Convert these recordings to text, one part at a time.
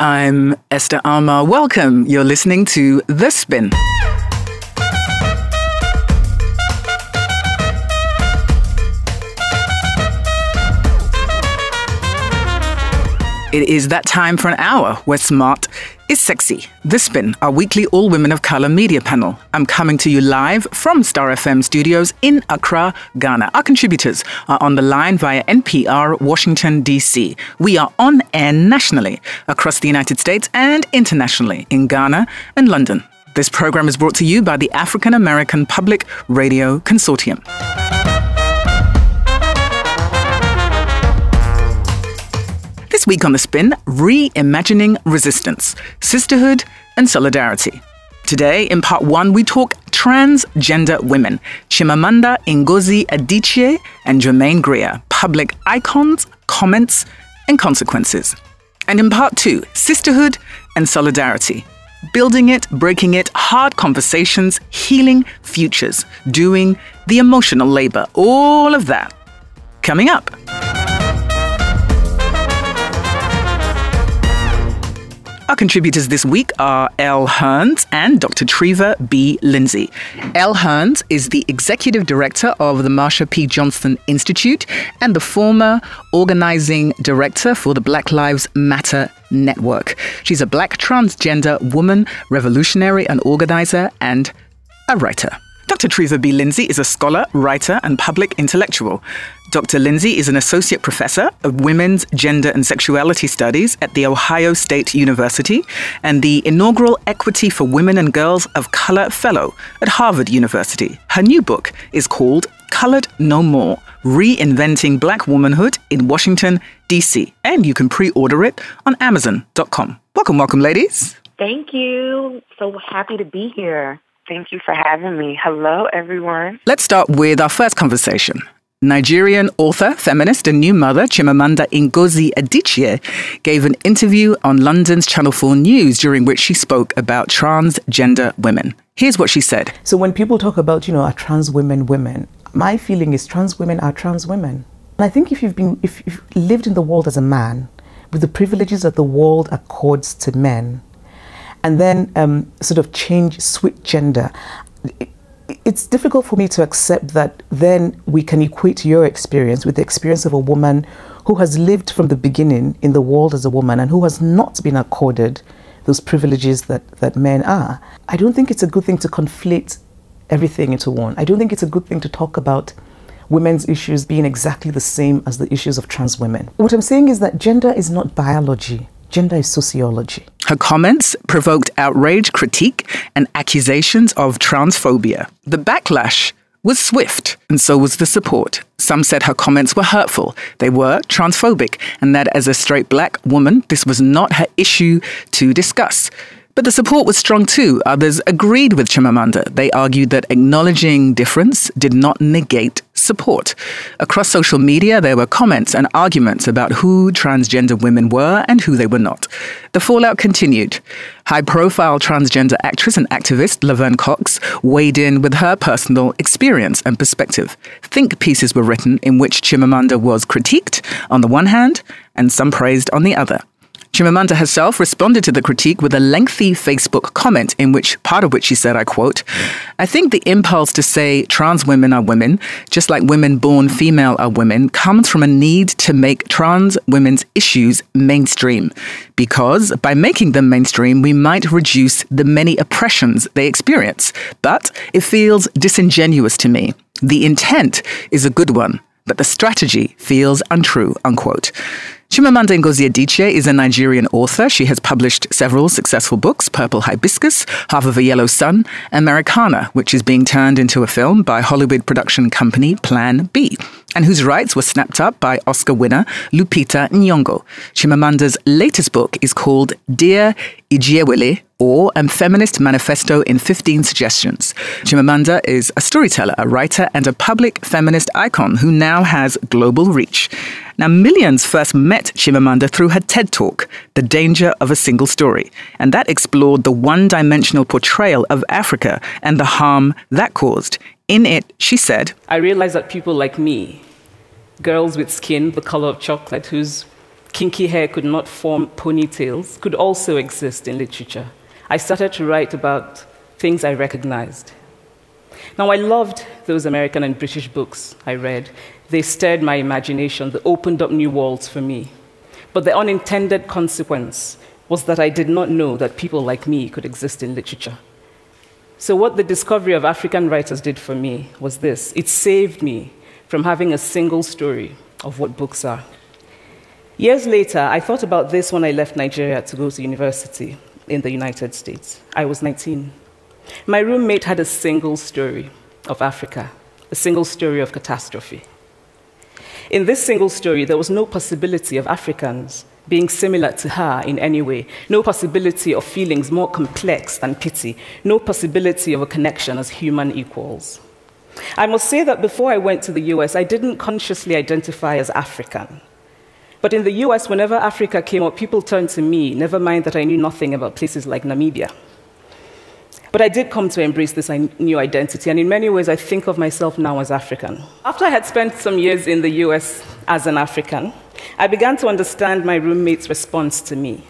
I'm Esther Armah. Welcome. You're listening to The Spin. It is that time for an hour where smart is sexy. The Spin, our weekly all women of color media panel. I'm coming to you live from Star FM studios in Accra, Ghana. Our contributors are on the line via NPR, Washington, D.C. We are on air nationally across the United States and internationally in Ghana and London. This program is brought to you by the African American Public Radio Consortium. Week on The Spin, reimagining resistance, sisterhood, and solidarity. Today, in part one, we talk transgender women Chimamanda Ngozi Adichie and Germaine Greer, public icons, comments, and consequences. And in part two, sisterhood and solidarity. Building it, breaking it, hard conversations, healing futures, doing the emotional labor, all of that. Coming up. Our contributors this week are Elle Hearns and Dr. Treva B. Lindsey. Elle Hearns is the executive director of the Marsha P. Johnson Institute and the former organizing director for the Black Lives Matter Network. She's a black transgender woman, revolutionary, and organizer, and a writer. Dr. Treva B. Lindsey is a scholar, writer, and public intellectual. Dr. Lindsey is an associate professor of women's gender and sexuality studies at The Ohio State University and the inaugural Equity for Women and Girls of Color Fellow at Harvard University. Her new book is called Colored No More Reinventing Black Womanhood in Washington, D.C., and you can pre order it on Amazon.com. Welcome, welcome, ladies. Thank you. So happy to be here. Thank you for having me. Hello, everyone. Let's start with our first conversation. Nigerian author, feminist, and new mother Chimamanda Ngozi Adichie gave an interview on London's Channel 4 News during which she spoke about transgender women. Here's what she said. So when people talk about, you know, are trans women women, my feeling is trans women are trans women. And I think if you've been if you've lived in the world as a man with the privileges that the world accords to men, and then um, sort of change, switch gender. It's difficult for me to accept that then we can equate your experience with the experience of a woman who has lived from the beginning in the world as a woman and who has not been accorded those privileges that, that men are. I don't think it's a good thing to conflate everything into one. I don't think it's a good thing to talk about women's issues being exactly the same as the issues of trans women. What I'm saying is that gender is not biology. Gender is sociology. Her comments provoked outrage, critique, and accusations of transphobia. The backlash was swift, and so was the support. Some said her comments were hurtful, they were transphobic, and that as a straight black woman, this was not her issue to discuss. But the support was strong too. Others agreed with Chimamanda. They argued that acknowledging difference did not negate support. Across social media, there were comments and arguments about who transgender women were and who they were not. The fallout continued. High profile transgender actress and activist Laverne Cox weighed in with her personal experience and perspective. Think pieces were written in which Chimamanda was critiqued on the one hand and some praised on the other. Chimamanda herself responded to the critique with a lengthy Facebook comment in which part of which she said, I quote, I think the impulse to say trans women are women, just like women born female are women, comes from a need to make trans women's issues mainstream. Because by making them mainstream, we might reduce the many oppressions they experience. But it feels disingenuous to me. The intent is a good one, but the strategy feels untrue, unquote. Chimamanda Ngozi Adichie is a Nigerian author. She has published several successful books, Purple Hibiscus, Half of a Yellow Sun, Americanah, which is being turned into a film by Hollywood production company Plan B, and whose rights were snapped up by Oscar winner Lupita Nyong'o. Chimamanda's latest book is called Dear Ijeawele, or A Feminist Manifesto in 15 Suggestions. Chimamanda is a storyteller, a writer, and a public feminist icon who now has global reach. Now, millions first met Chimamanda through her TED Talk, The Danger of a Single Story, and that explored the one dimensional portrayal of Africa and the harm that caused. In it, she said, I realized that people like me, girls with skin the color of chocolate, whose kinky hair could not form ponytails could also exist in literature. I started to write about things I recognized. Now, I loved those American and British books I read. They stirred my imagination, they opened up new worlds for me. But the unintended consequence was that I did not know that people like me could exist in literature. So, what the discovery of African writers did for me was this it saved me from having a single story of what books are. Years later, I thought about this when I left Nigeria to go to university in the United States. I was 19. My roommate had a single story of Africa, a single story of catastrophe. In this single story, there was no possibility of Africans being similar to her in any way, no possibility of feelings more complex than pity, no possibility of a connection as human equals. I must say that before I went to the US, I didn't consciously identify as African. But in the US, whenever Africa came up, people turned to me, never mind that I knew nothing about places like Namibia. But I did come to embrace this new identity, and in many ways, I think of myself now as African. After I had spent some years in the US as an African, I began to understand my roommate's response to me.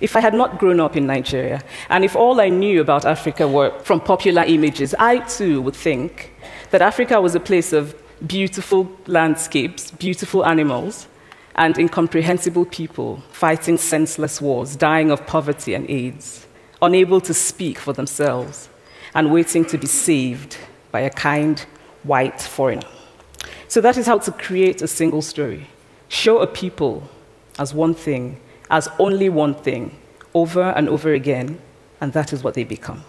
If I had not grown up in Nigeria, and if all I knew about Africa were from popular images, I too would think that Africa was a place of beautiful landscapes, beautiful animals, and incomprehensible people fighting senseless wars, dying of poverty and AIDS unable to speak for themselves, and waiting to be saved by a kind white foreigner. So that is how to create a single story. Show a people as one thing, as only one thing, over and over again, and that is what they become.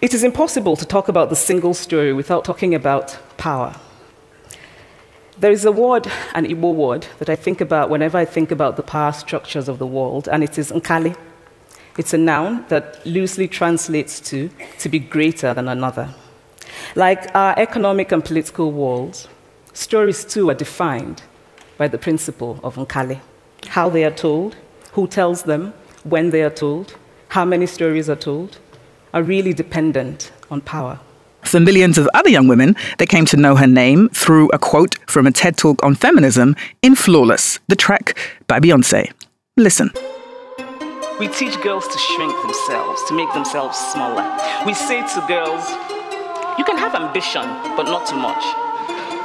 It is impossible to talk about the single story without talking about power. There is a word, an Igbo word, that I think about whenever I think about the power structures of the world, and it is Nkali. It's a noun that loosely translates to to be greater than another. Like our economic and political worlds, stories too are defined by the principle of Nkali. How they are told, who tells them, when they are told, how many stories are told, are really dependent on power. For millions of other young women, they came to know her name through a quote from a TED talk on feminism in Flawless, the track by Beyonce. Listen. We teach girls to shrink themselves, to make themselves smaller. We say to girls, you can have ambition, but not too much.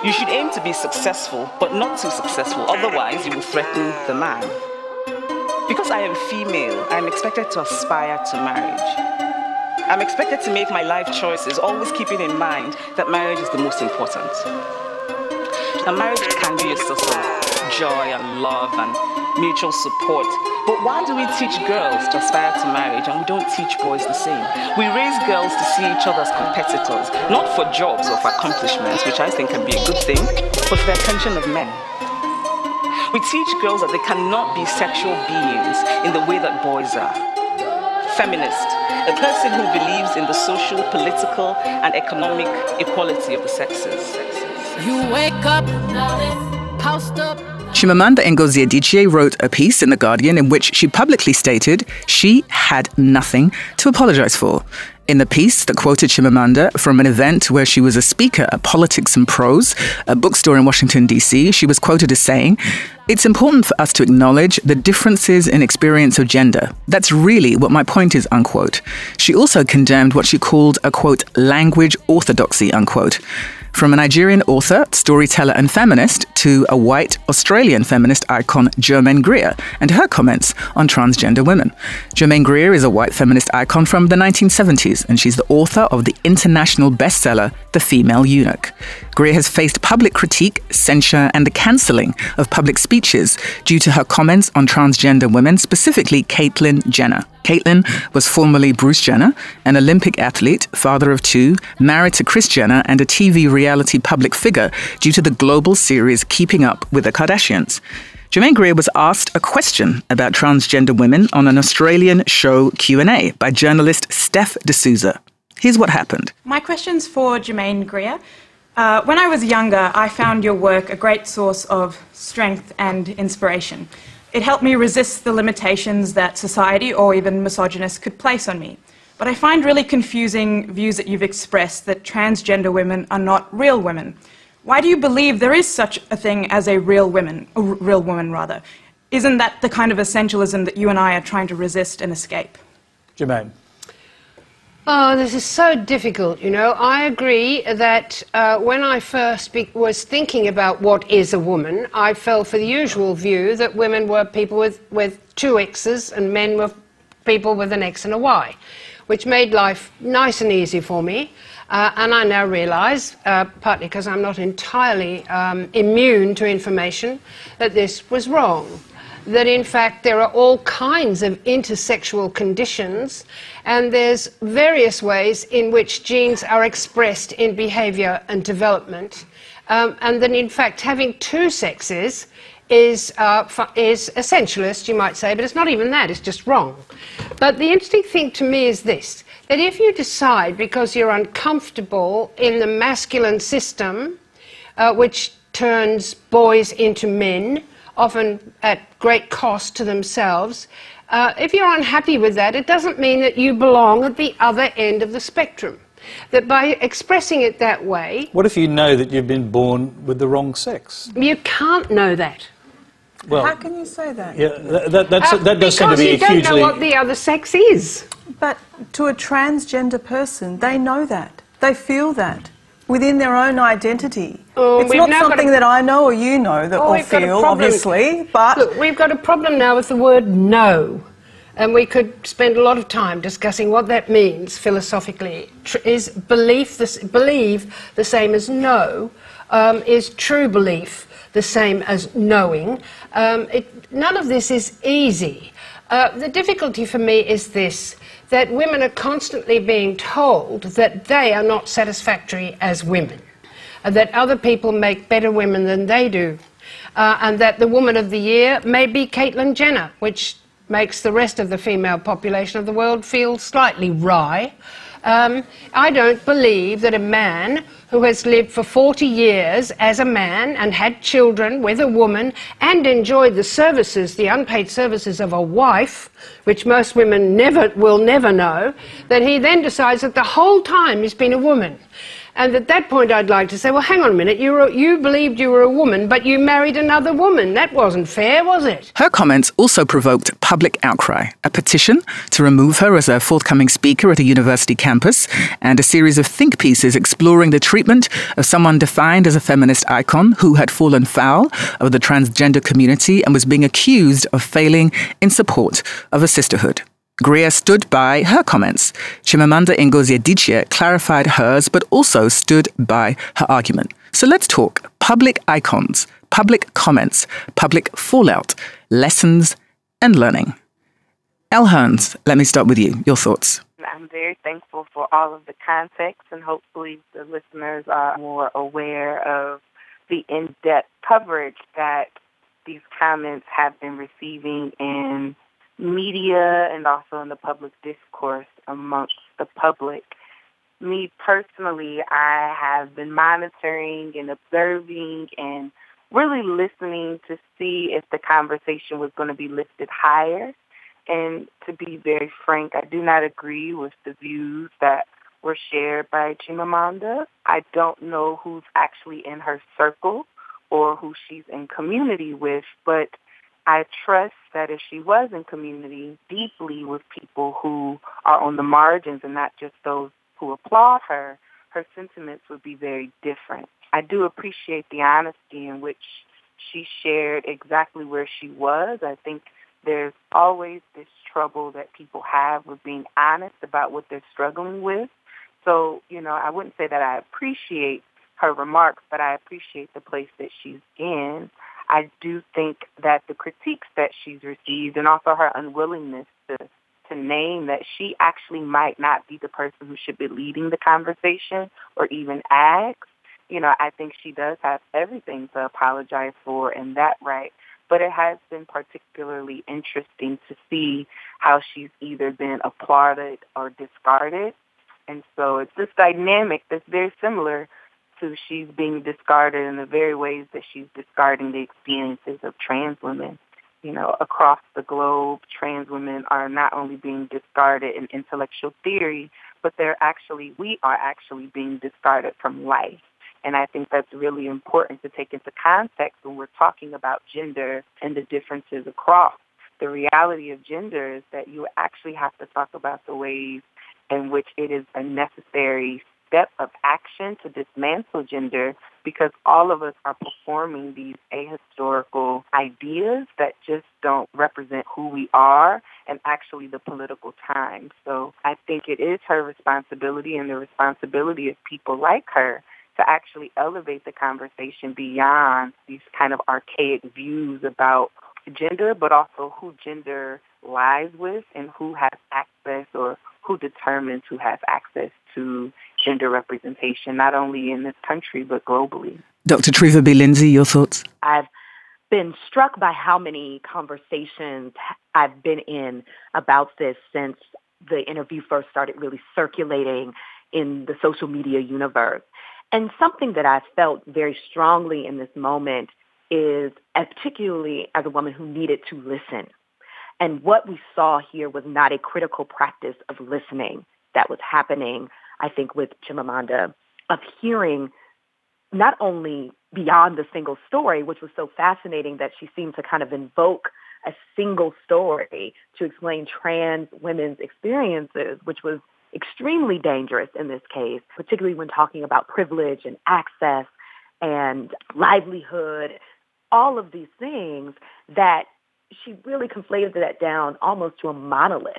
You should aim to be successful, but not too successful, otherwise, you will threaten the man. Because I am female, I am expected to aspire to marriage. I'm expected to make my life choices, always keeping in mind that marriage is the most important. Now, marriage can be a source of joy and love and mutual support. But why do we teach girls to aspire to marriage and we don't teach boys the same? We raise girls to see each other as competitors, not for jobs or for accomplishments, which I think can be a good thing, but for the attention of men. We teach girls that they cannot be sexual beings in the way that boys are. Feminist, a person who believes in the social, political, and economic equality of the sexes. You wake up, up. Chimamanda Ngozi Adichie wrote a piece in The Guardian in which she publicly stated she had nothing to apologize for. In the piece that quoted Chimamanda from an event where she was a speaker at Politics and Prose, a bookstore in Washington, D.C., she was quoted as saying, It's important for us to acknowledge the differences in experience of gender. That's really what my point is, unquote. She also condemned what she called a quote, language orthodoxy, unquote. From a Nigerian author, storyteller, and feminist to a white Australian feminist icon, Germaine Greer, and her comments on transgender women. Germaine Greer is a white feminist icon from the 1970s, and she's the author of the international bestseller, The Female Eunuch. Greer has faced public critique, censure, and the cancelling of public speeches due to her comments on transgender women, specifically Caitlyn Jenner. Caitlyn was formerly Bruce Jenner, an Olympic athlete, father of two, married to Kris Jenner, and a TV reality public figure due to the global series Keeping Up with the Kardashians. Germaine Greer was asked a question about transgender women on an Australian show Q&A by journalist Steph D'Souza. Here's what happened. My question's for Germaine Greer. Uh, when I was younger, I found your work a great source of strength and inspiration. It helped me resist the limitations that society or even misogynists could place on me. But I find really confusing views that you've expressed that transgender women are not real women. Why do you believe there is such a thing as a real woman, a real woman rather? Isn't that the kind of essentialism that you and I are trying to resist and escape? Germaine. Oh, this is so difficult, you know. I agree that uh, when I first was thinking about what is a woman, I fell for the usual view that women were people with, with two X's and men were people with an X and a Y, which made life nice and easy for me. Uh, and I now realise, uh, partly because I'm not entirely um, immune to information, that this was wrong that in fact there are all kinds of intersexual conditions and there's various ways in which genes are expressed in behavior and development um, and that in fact having two sexes is, uh, is essentialist, you might say, but it's not even that, it's just wrong. But the interesting thing to me is this that if you decide because you're uncomfortable in the masculine system, uh, which turns boys into men, often at great cost to themselves. Uh, if you're unhappy with that, it doesn't mean that you belong at the other end of the spectrum. That by expressing it that way. What if you know that you've been born with the wrong sex? You can't know that. Well, How can you say that? Yeah, that, uh, that does seem to be hugely. Because you don't know what the other sex is. But to a transgender person, they know that. They feel that within their own identity. Oh, it's not something a... that I know or you know that oh, or feel, obviously, but... Look, we've got a problem now with the word know. And we could spend a lot of time discussing what that means philosophically. Tr- is belief the, believe the same as know? Um, is true belief the same as knowing? Um, it, none of this is easy. Uh, the difficulty for me is this that women are constantly being told that they are not satisfactory as women, that other people make better women than they do, uh, and that the woman of the year may be Caitlyn Jenner, which makes the rest of the female population of the world feel slightly wry. Um, I don't believe that a man who has lived for 40 years as a man and had children with a woman and enjoyed the services, the unpaid services of a wife, which most women never will never know, that he then decides that the whole time he's been a woman. And at that point, I'd like to say, well, hang on a minute, you, were, you believed you were a woman, but you married another woman. That wasn't fair, was it? Her comments also provoked public outcry, a petition to remove her as a forthcoming speaker at a university campus, and a series of think pieces exploring the treatment of someone defined as a feminist icon who had fallen foul of the transgender community and was being accused of failing in support of a sisterhood. Greer stood by her comments. Chimamanda Ngozi Adichie clarified hers, but also stood by her argument. So let's talk public icons, public comments, public fallout, lessons, and learning. Elle Hearns, let me start with you. Your thoughts. I'm very thankful for all of the context, and hopefully the listeners are more aware of the in-depth coverage that these comments have been receiving in media and also in the public discourse amongst the public. Me personally, I have been monitoring and observing and really listening to see if the conversation was going to be lifted higher. And to be very frank, I do not agree with the views that were shared by Chimamanda. I don't know who's actually in her circle or who she's in community with, but I trust that if she was in community deeply with people who are on the margins and not just those who applaud her, her sentiments would be very different. I do appreciate the honesty in which she shared exactly where she was. I think there's always this trouble that people have with being honest about what they're struggling with. So, you know, I wouldn't say that I appreciate her remarks, but I appreciate the place that she's in. I do think that the critiques that she's received and also her unwillingness to to name that she actually might not be the person who should be leading the conversation or even ask, you know, I think she does have everything to apologize for in that right. But it has been particularly interesting to see how she's either been applauded or discarded. And so it's this dynamic that's very similar to she's being discarded in the very ways that she's discarding the experiences of trans women. You know, across the globe, trans women are not only being discarded in intellectual theory, but they're actually, we are actually being discarded from life. And I think that's really important to take into context when we're talking about gender and the differences across. The reality of gender is that you actually have to talk about the ways in which it is a necessary step of action to dismantle gender because all of us are performing these ahistorical ideas that just don't represent who we are and actually the political times. So I think it is her responsibility and the responsibility of people like her to actually elevate the conversation beyond these kind of archaic views about gender, but also who gender lies with and who has access or who determines who has access to gender representation, not only in this country, but globally. Dr. Treva B. Lindsey, your thoughts? I've been struck by how many conversations I've been in about this since the interview first started really circulating in the social media universe. And something that I felt very strongly in this moment is, particularly as a woman who needed to listen. And what we saw here was not a critical practice of listening that was happening, I think, with Chimamanda, of hearing not only beyond the single story, which was so fascinating that she seemed to kind of invoke a single story to explain trans women's experiences, which was extremely dangerous in this case, particularly when talking about privilege and access and livelihood, all of these things that she really conflated that down almost to a monolith.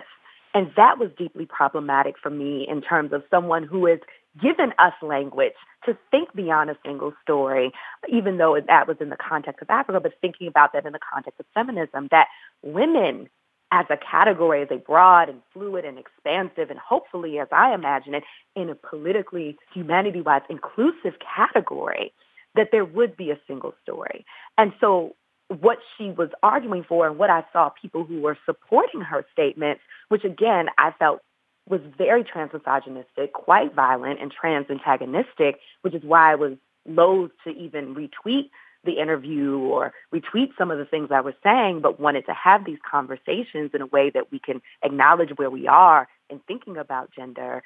And that was deeply problematic for me in terms of someone who has given us language to think beyond a single story, even though that was in the context of Africa, but thinking about that in the context of feminism, that women as a category, as a broad and fluid and expansive and hopefully, as I imagine it, in a politically, humanity-wise inclusive category, that there would be a single story. And so what she was arguing for and what I saw people who were supporting her statements, which again I felt was very transmisogynistic, quite violent and trans antagonistic, which is why I was loath to even retweet the interview or retweet some of the things I was saying, but wanted to have these conversations in a way that we can acknowledge where we are in thinking about gender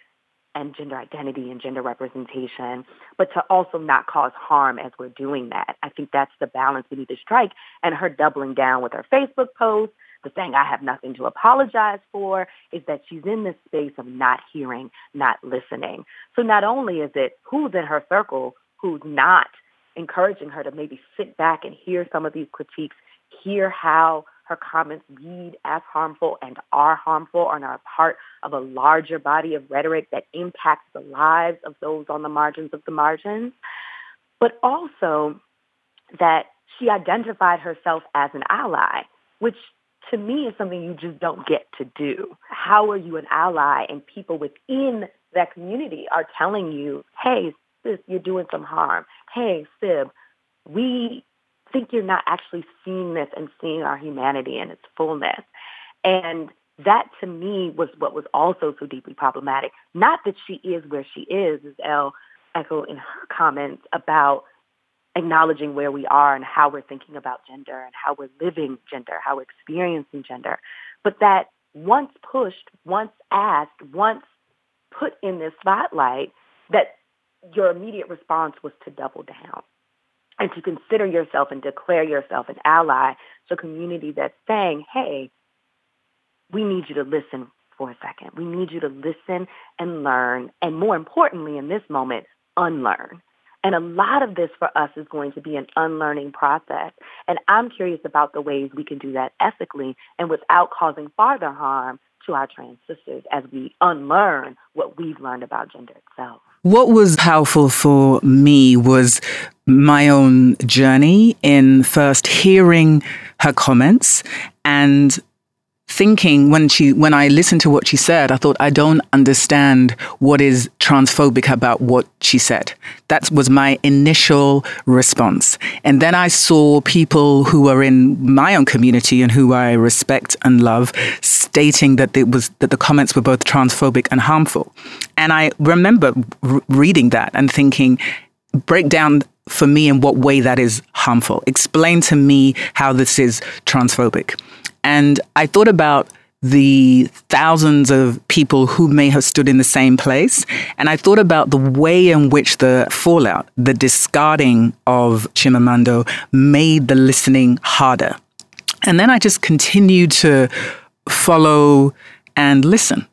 and gender identity and gender representation, but to also not cause harm as we're doing that. I think that's the balance we need to strike. And her doubling down with her Facebook post, the thing I have nothing to apologize for is that she's in this space of not hearing, not listening. So not only is it who's in her circle who's not encouraging her to maybe sit back and hear some of these critiques, hear how her comments read as harmful and are harmful and are part of a larger body of rhetoric that impacts the lives of those on the margins of the margins, but also that she identified herself as an ally, which to me is something you just don't get to do. How are you an ally and people within that community are telling you, hey, sis, you're doing some harm. Hey, Sib, we think you're not actually seeing this and seeing our humanity in its fullness. And that to me was what was also so deeply problematic. Not that she is where she is, as Elle echoed in her comments about acknowledging where we are and how we're thinking about gender and how we're living gender, how we're experiencing gender, but that once pushed, once asked, once put in this spotlight, that your immediate response was to double down and to consider yourself and declare yourself an ally to a community that's saying, hey, we need you to listen for a second. We need you to listen and learn, and more importantly in this moment, unlearn. And a lot of this for us is going to be an unlearning process. And I'm curious about the ways we can do that ethically and without causing farther harm to our trans sisters as we unlearn what we've learned about gender itself. What was powerful for me was my own journey in first hearing her comments and thinking when she when I listened to what she said, I thought I don't understand what is transphobic about what she said. That was my initial response. And then I saw people who are in my own community and who I respect and love stating that it was that the comments were both transphobic and harmful. And I remember r- reading that and thinking break down for me in what way that is harmful. Explain to me how this is transphobic. And I thought about the thousands of people who may have stood in the same place. And I thought about the way in which the fallout, the discarding of Chimamanda made the listening harder. And then I just continued to follow and listen.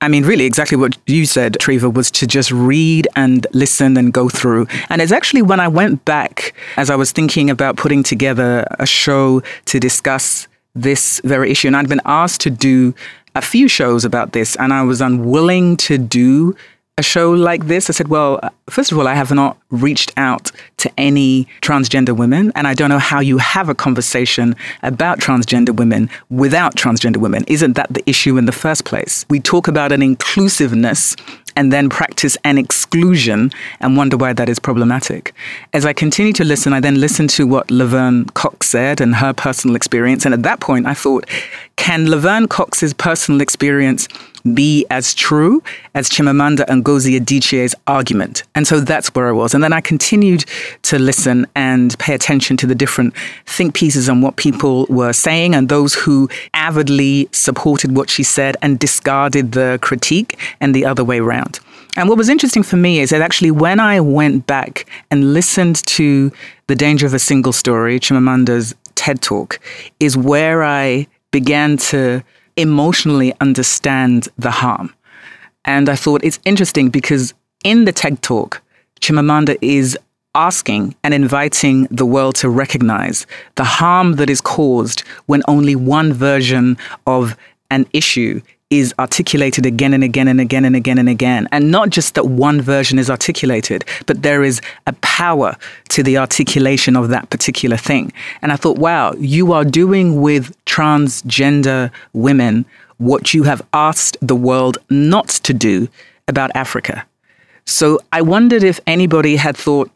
I mean, really, exactly what you said, Treva, was to just read and listen and go through. And it's actually when I went back, as I was thinking about putting together a show to discuss this very issue, and I'd been asked to do a few shows about this, and I was unwilling to do a show like this? I said, well, uh, first of all, I have not reached out to any transgender women, and I don't know how you have a conversation about transgender women without transgender women. Isn't that the issue in the first place? We talk about an inclusiveness and then practice an exclusion and wonder why that is problematic. As I continue to listen, I then listen to what Laverne Cox said and her personal experience. And at that point, I thought, can Laverne Cox's personal experience be as true as Chimamanda Ngozi Adichie's argument? And so that's where I was. And then I continued to listen and pay attention to the different think pieces and what people were saying and those who avidly supported what she said and discarded the critique and the other way around. And what was interesting for me is that actually when I went back and listened to The Danger of a Single Story, Chimamanda's TED Talk, is where I began to emotionally understand the harm. And I thought it's interesting because in the TED Talk, Chimamanda is asking and inviting the world to recognize the harm that is caused when only one version of an issue is articulated again and again and again and again and again. And not just that one version is articulated, but there is a power to the articulation of that particular thing. And I thought, wow, you are doing with transgender women what you have asked the world not to do about Africa. So I wondered if anybody had thought,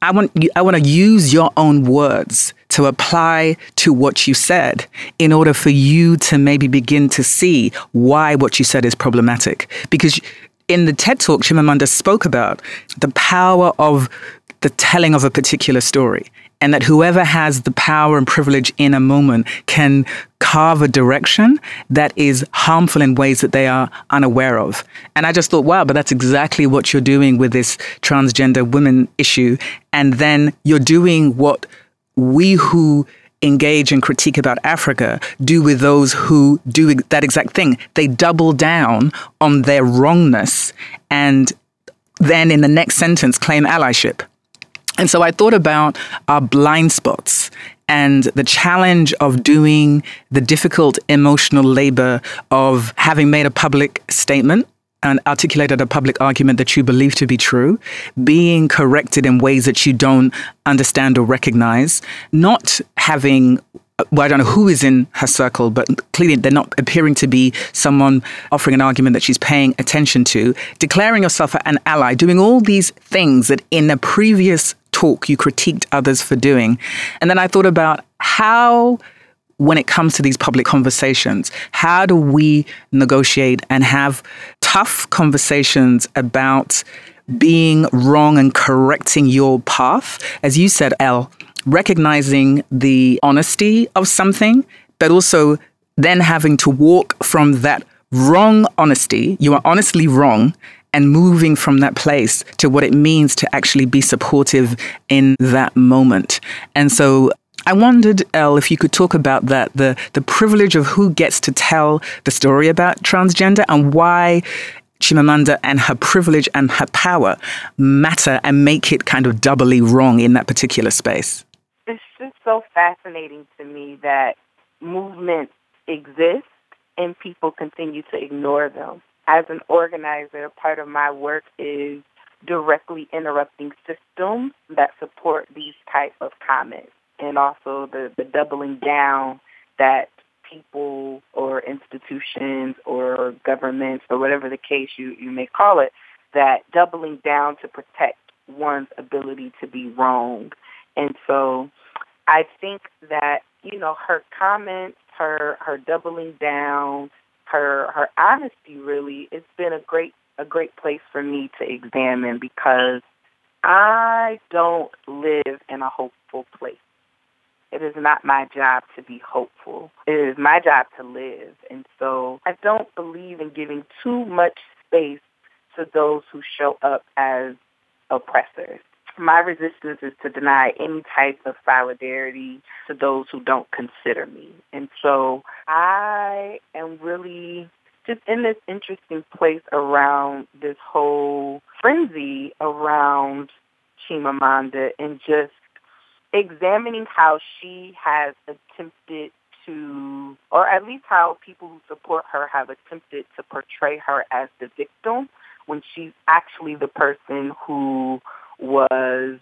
I want I want to use your own words to apply to what you said in order for you to maybe begin to see why what you said is problematic. Because in the TED Talk, Chimamanda spoke about the power of the telling of a particular story and that whoever has the power and privilege in a moment can carve a direction that is harmful in ways that they are unaware of. And I just thought, wow, but that's exactly what you're doing with this transgender women issue. And then you're doing what we who engage and critique about Africa do with those who do that exact thing. They double down on their wrongness and then in the next sentence claim allyship. And so I thought about our blind spots and the challenge of doing the difficult emotional labor of having made a public statement and articulated a public argument that you believe to be true, being corrected in ways that you don't understand or recognize, not having well, I don't know who is in her circle, but clearly they're not appearing to be someone offering an argument that she's paying attention to, declaring yourself an ally, doing all these things that in a previous talk you critiqued others for doing. And then I thought about how when it comes to these public conversations, how do we negotiate and have tough conversations about being wrong and correcting your path? As you said, Elle, recognizing the honesty of something, but also then having to walk from that wrong honesty, you are honestly wrong, and moving from that place to what it means to actually be supportive in that moment. And so I wondered, Elle, if you could talk about that the, the privilege of who gets to tell the story about transgender and why Chimamanda and her privilege and her power matter and make it kind of doubly wrong in that particular space. It's just so fascinating to me that movements exist and people continue to ignore them as an organizer, part of my work is directly interrupting systems that support these type of comments and also the, the doubling down that people or institutions or governments or whatever the case you, you may call it, that doubling down to protect one's ability to be wrong. And so I think that, you know, her comments, her her doubling down, her her honesty really it's been a great a great place for me to examine because I don't live in a hopeful place. It is not my job to be hopeful. It is my job to live. And so I don't believe in giving too much space to those who show up as oppressors. My resistance is to deny any type of solidarity to those who don't consider me. And so I am really just in this interesting place around this whole frenzy around Chimamanda and just examining how she has attempted to, or at least how people who support her have attempted to portray her as the victim when she's actually the person who was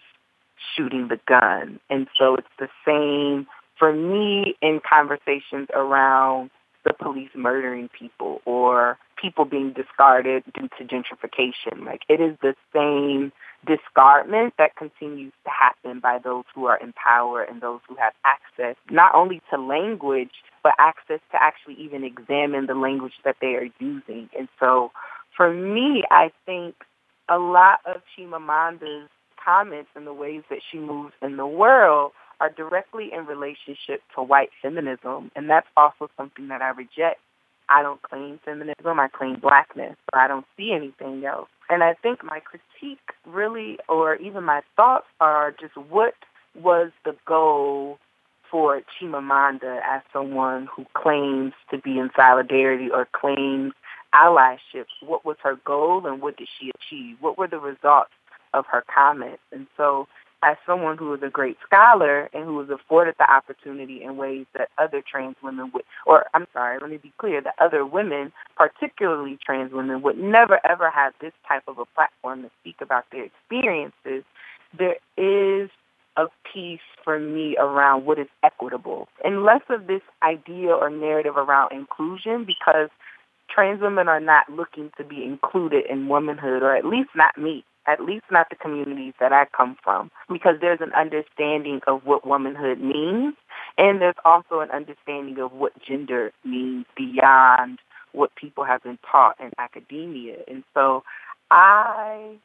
shooting the gun. And so it's the same for me in conversations around the police murdering people or people being discarded due to gentrification. Like it is the same discardment that continues to happen by those who are in power and those who have access not only to language but access to actually even examine the language that they are using. And so for me, I think a lot of Chimamanda's comments and the ways that she moves in the world are directly in relationship to white feminism, and that's also something that I reject. I don't claim feminism, I claim blackness, but I don't see anything else. And I think my critique really, or even my thoughts are just what was the goal for Chimamanda as someone who claims to be in solidarity or claims allyship? What was her goal and what did she achieve? What were the results of her comments? And so as someone who is a great scholar and who was afforded the opportunity in ways that other trans women would, or I'm sorry, let me be clear, that other women, particularly trans women, would never ever have this type of a platform to speak about their experiences, there is a piece for me around what is equitable. And less of this idea or narrative around inclusion because trans women are not looking to be included in womanhood, or at least not me at least not the communities that I come from, because there's an understanding of what womanhood means, and there's also an understanding of what gender means beyond what people have been taught in academia. And so I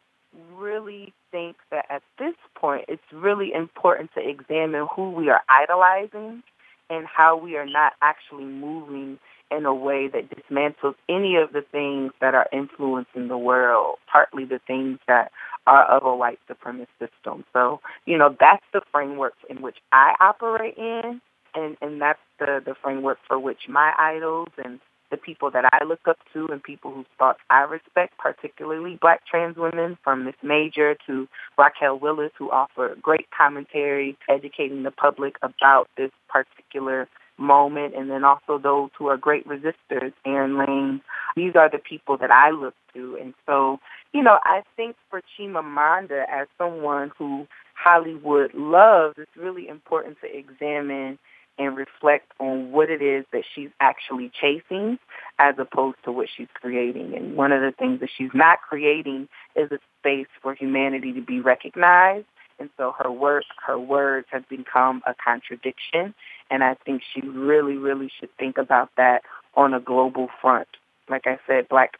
really think that at this point, it's really important to examine who we are idolizing and how we are not actually moving in a way that dismantles any of the things that are influencing the world, partly the things that are of a white supremacist system. So, you know, that's the framework in which I operate in, and, and that's the, the framework for which my idols and the people that I look up to and people whose thoughts I respect, particularly black trans women, from Miss Major to Raquel Willis, who offer great commentary educating the public about this particular moment, and then also those who are great resistors, Erin Lane. These are the people that I look to. And so, you know, I think for Chimamanda, as someone who Hollywood loves, it's really important to examine and reflect on what it is that she's actually chasing as opposed to what she's creating. And one of the things that she's not creating is a space for humanity to be recognized. And so her work, her words have become a contradiction. And I think she really, really should think about that on a global front. Like I said, black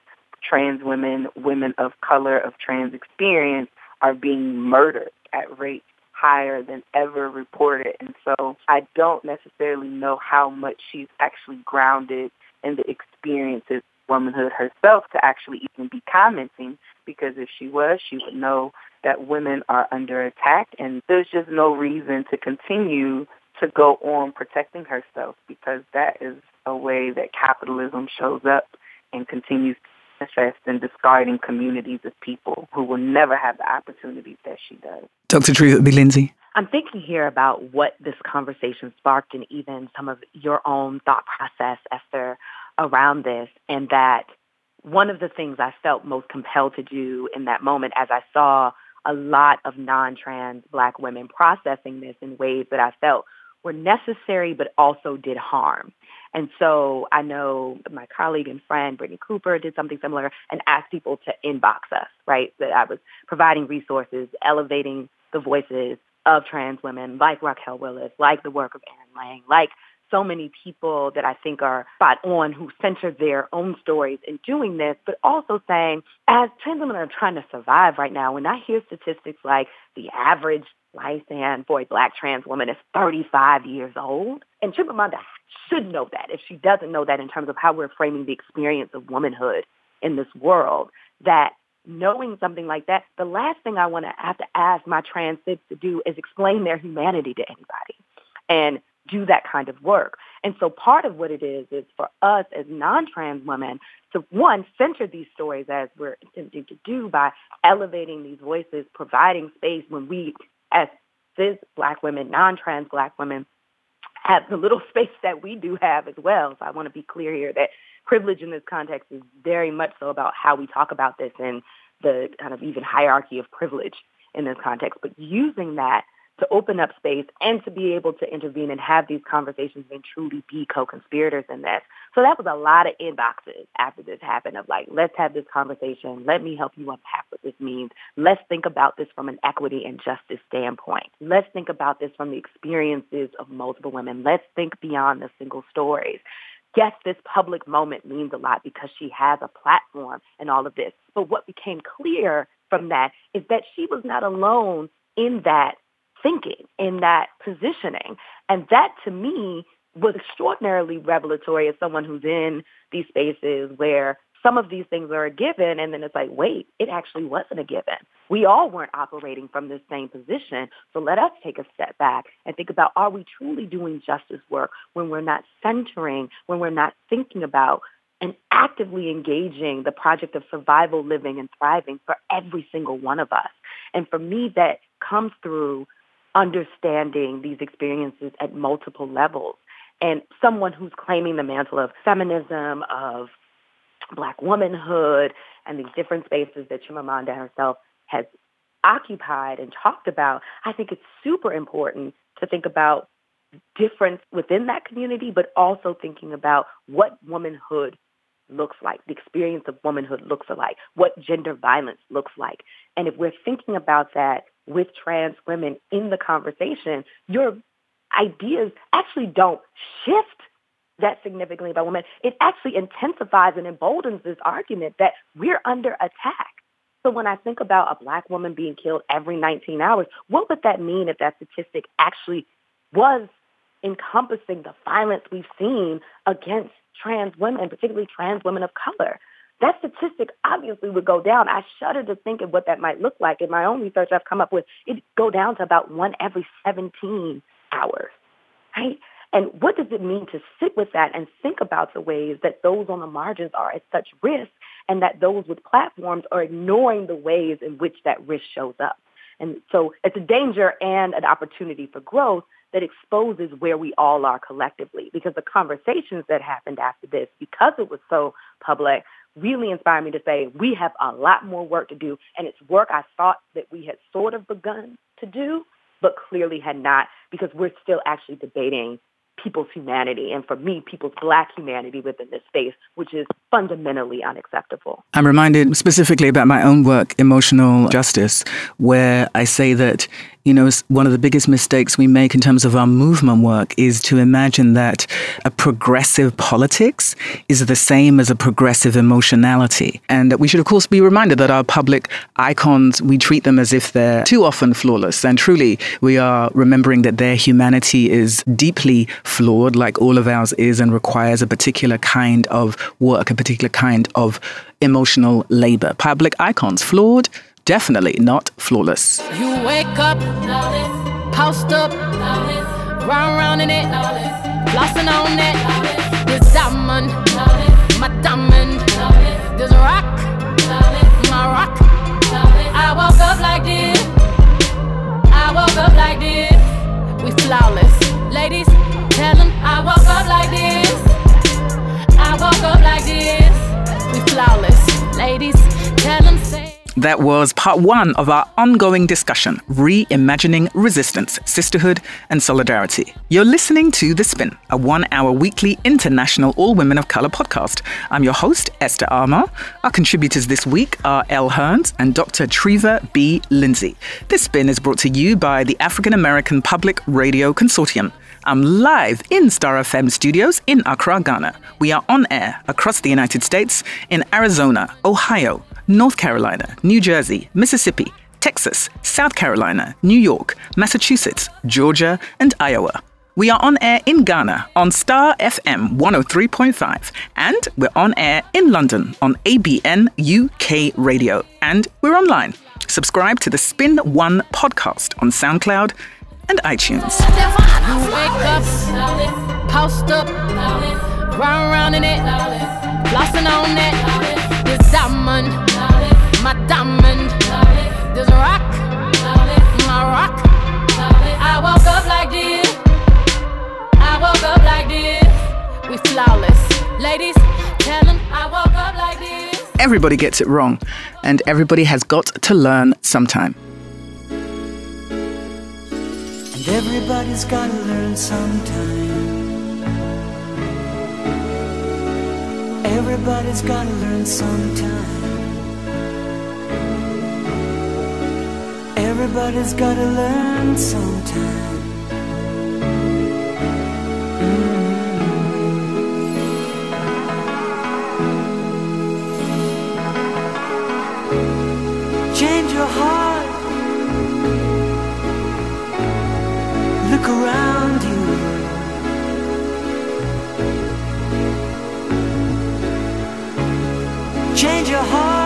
trans women, women of color, of trans experience are being murdered at rates higher than ever reported. And so I don't necessarily know how much she's actually grounded in the experiences of womanhood herself to actually even be commenting because if she was, she would know that women are under attack and there's just no reason to continue to go on protecting herself because that is a way that capitalism shows up and continues to manifest in discarding communities of people who will never have the opportunities that she does. Dr. Treva B. Lindsey. I'm thinking here about what this conversation sparked and even some of your own thought process, Esther, around this, and that one of the things I felt most compelled to do in that moment as I saw a lot of non-trans black women processing this in ways that I felt were necessary but also did harm. And so I know my colleague and friend Brittney Cooper did something similar and asked people to inbox us, right? That I was providing resources, elevating the voices of trans women like Raquel Willis, like the work of Erin Lang, like so many people that I think are spot on who center their own stories in doing this, but also saying, as trans women are trying to survive right now, when I hear statistics like the average lifespan for a black trans woman is 35 years old, and Chimamanda should know that if she doesn't know that in terms of how we're framing the experience of womanhood in this world, that knowing something like that, the last thing I want to have to ask my trans kids to do is explain their humanity to anybody. And do that kind of work. And so part of what it is is for us as non-trans women to one center these stories as we're attempting to do by elevating these voices, providing space when we as cis black women, non-trans black women have the little space that we do have as well. So I want to be clear here that privilege in this context is very much so about how we talk about this and the kind of even hierarchy of privilege in this context. But using that to open up space and to be able to intervene and have these conversations and truly be co-conspirators in this. So that was a lot of inboxes after this happened of like, let's have this conversation. Let me help you unpack what this means. Let's think about this from an equity and justice standpoint. Let's think about this from the experiences of multiple women. Let's think beyond the single stories. Yes, this public moment means a lot because she has a platform and all of this. But what became clear from that is that she was not alone in that thinking, in that positioning. And that to me was extraordinarily revelatory as someone who's in these spaces where some of these things are a given and then it's like, wait, it actually wasn't a given. We all weren't operating from the same position. So let us take a step back and think about are we truly doing justice work when we're not centering, when we're not thinking about and actively engaging the project of survival, living, and thriving for every single one of us. And for me, that comes through understanding these experiences at multiple levels. And someone who's claiming the mantle of feminism, of black womanhood, and these different spaces that Chimamanda herself has occupied and talked about, I think it's super important to think about difference within that community, but also thinking about what womanhood looks like, the experience of womanhood looks like, what gender violence looks like. And if we're thinking about that with trans women in the conversation, your ideas actually don't shift that significantly about women. It actually intensifies and emboldens this argument that we're under attack. So when I think about a black woman being killed every 19 hours, what would that mean if that statistic actually was encompassing the violence we've seen against trans women, particularly trans women of color? That statistic obviously would go down. I shudder to think of what that might look like. In my own research I've come up with, it go down to about one every 17 hours, right? And what does it mean to sit with that and think about the ways that those on the margins are at such risk and that those with platforms are ignoring the ways in which that risk shows up? And so it's a danger and an opportunity for growth that exposes where we all are collectively because the conversations that happened after this, because it was so public, really inspired me to say we have a lot more work to do. And it's work I thought that we had sort of begun to do, but clearly had not because we're still actually debating people's humanity and for me, people's black humanity within this space, which is fundamentally unacceptable. I'm reminded specifically about my own work, Emotional Justice, where I say that you know, one of the biggest mistakes we make in terms of our movement work is to imagine that a progressive politics is the same as a progressive emotionality. And we should, of course, be reminded that our public icons, we treat them as if they're too often flawless. And truly, we are remembering that their humanity is deeply flawed, like all of ours is, and requires a particular kind of work, a particular kind of emotional labor. Public icons, flawed, definitely not flawless. You wake up, post up, in it, on it. This diamond, my diamond, this rock, my rock. I woke up like this, I woke up like this. We flawless, ladies. Tell them I woke up like this, I woke up like this. We flawless, ladies. Tell them. That was part one of our ongoing discussion Reimagining Resistance, Sisterhood, and Solidarity. You're listening to The Spin, a one hour weekly international all women of color podcast. I'm your host, Esther Armah. Our contributors this week are Elle Hearns and Dr. Treva B. Lindsey. This Spin is brought to you by the African American Public Radio Consortium. I'm live in Star FM studios in Accra, Ghana. We are on air across the United States in Arizona, Ohio, North Carolina, New Jersey, Mississippi, Texas, South Carolina, New York, Massachusetts, Georgia, and Iowa. We are on air in Ghana on Star FM 103.5, and we're on air in London on ABN UK Radio, and we're online. Subscribe to the Spin One podcast on SoundCloud and iTunes. On it. This diamond, my diamond, this rock, my rock. I woke up like this, I woke up like this. We flawless, ladies. Tell them I woke up like this. Everybody gets it wrong, and everybody has got to learn sometime. Everybody's gotta learn sometime. Everybody's gotta learn sometime. Everybody's gotta learn sometime. Mm-hmm. Change your heart. look around you. Change your heart,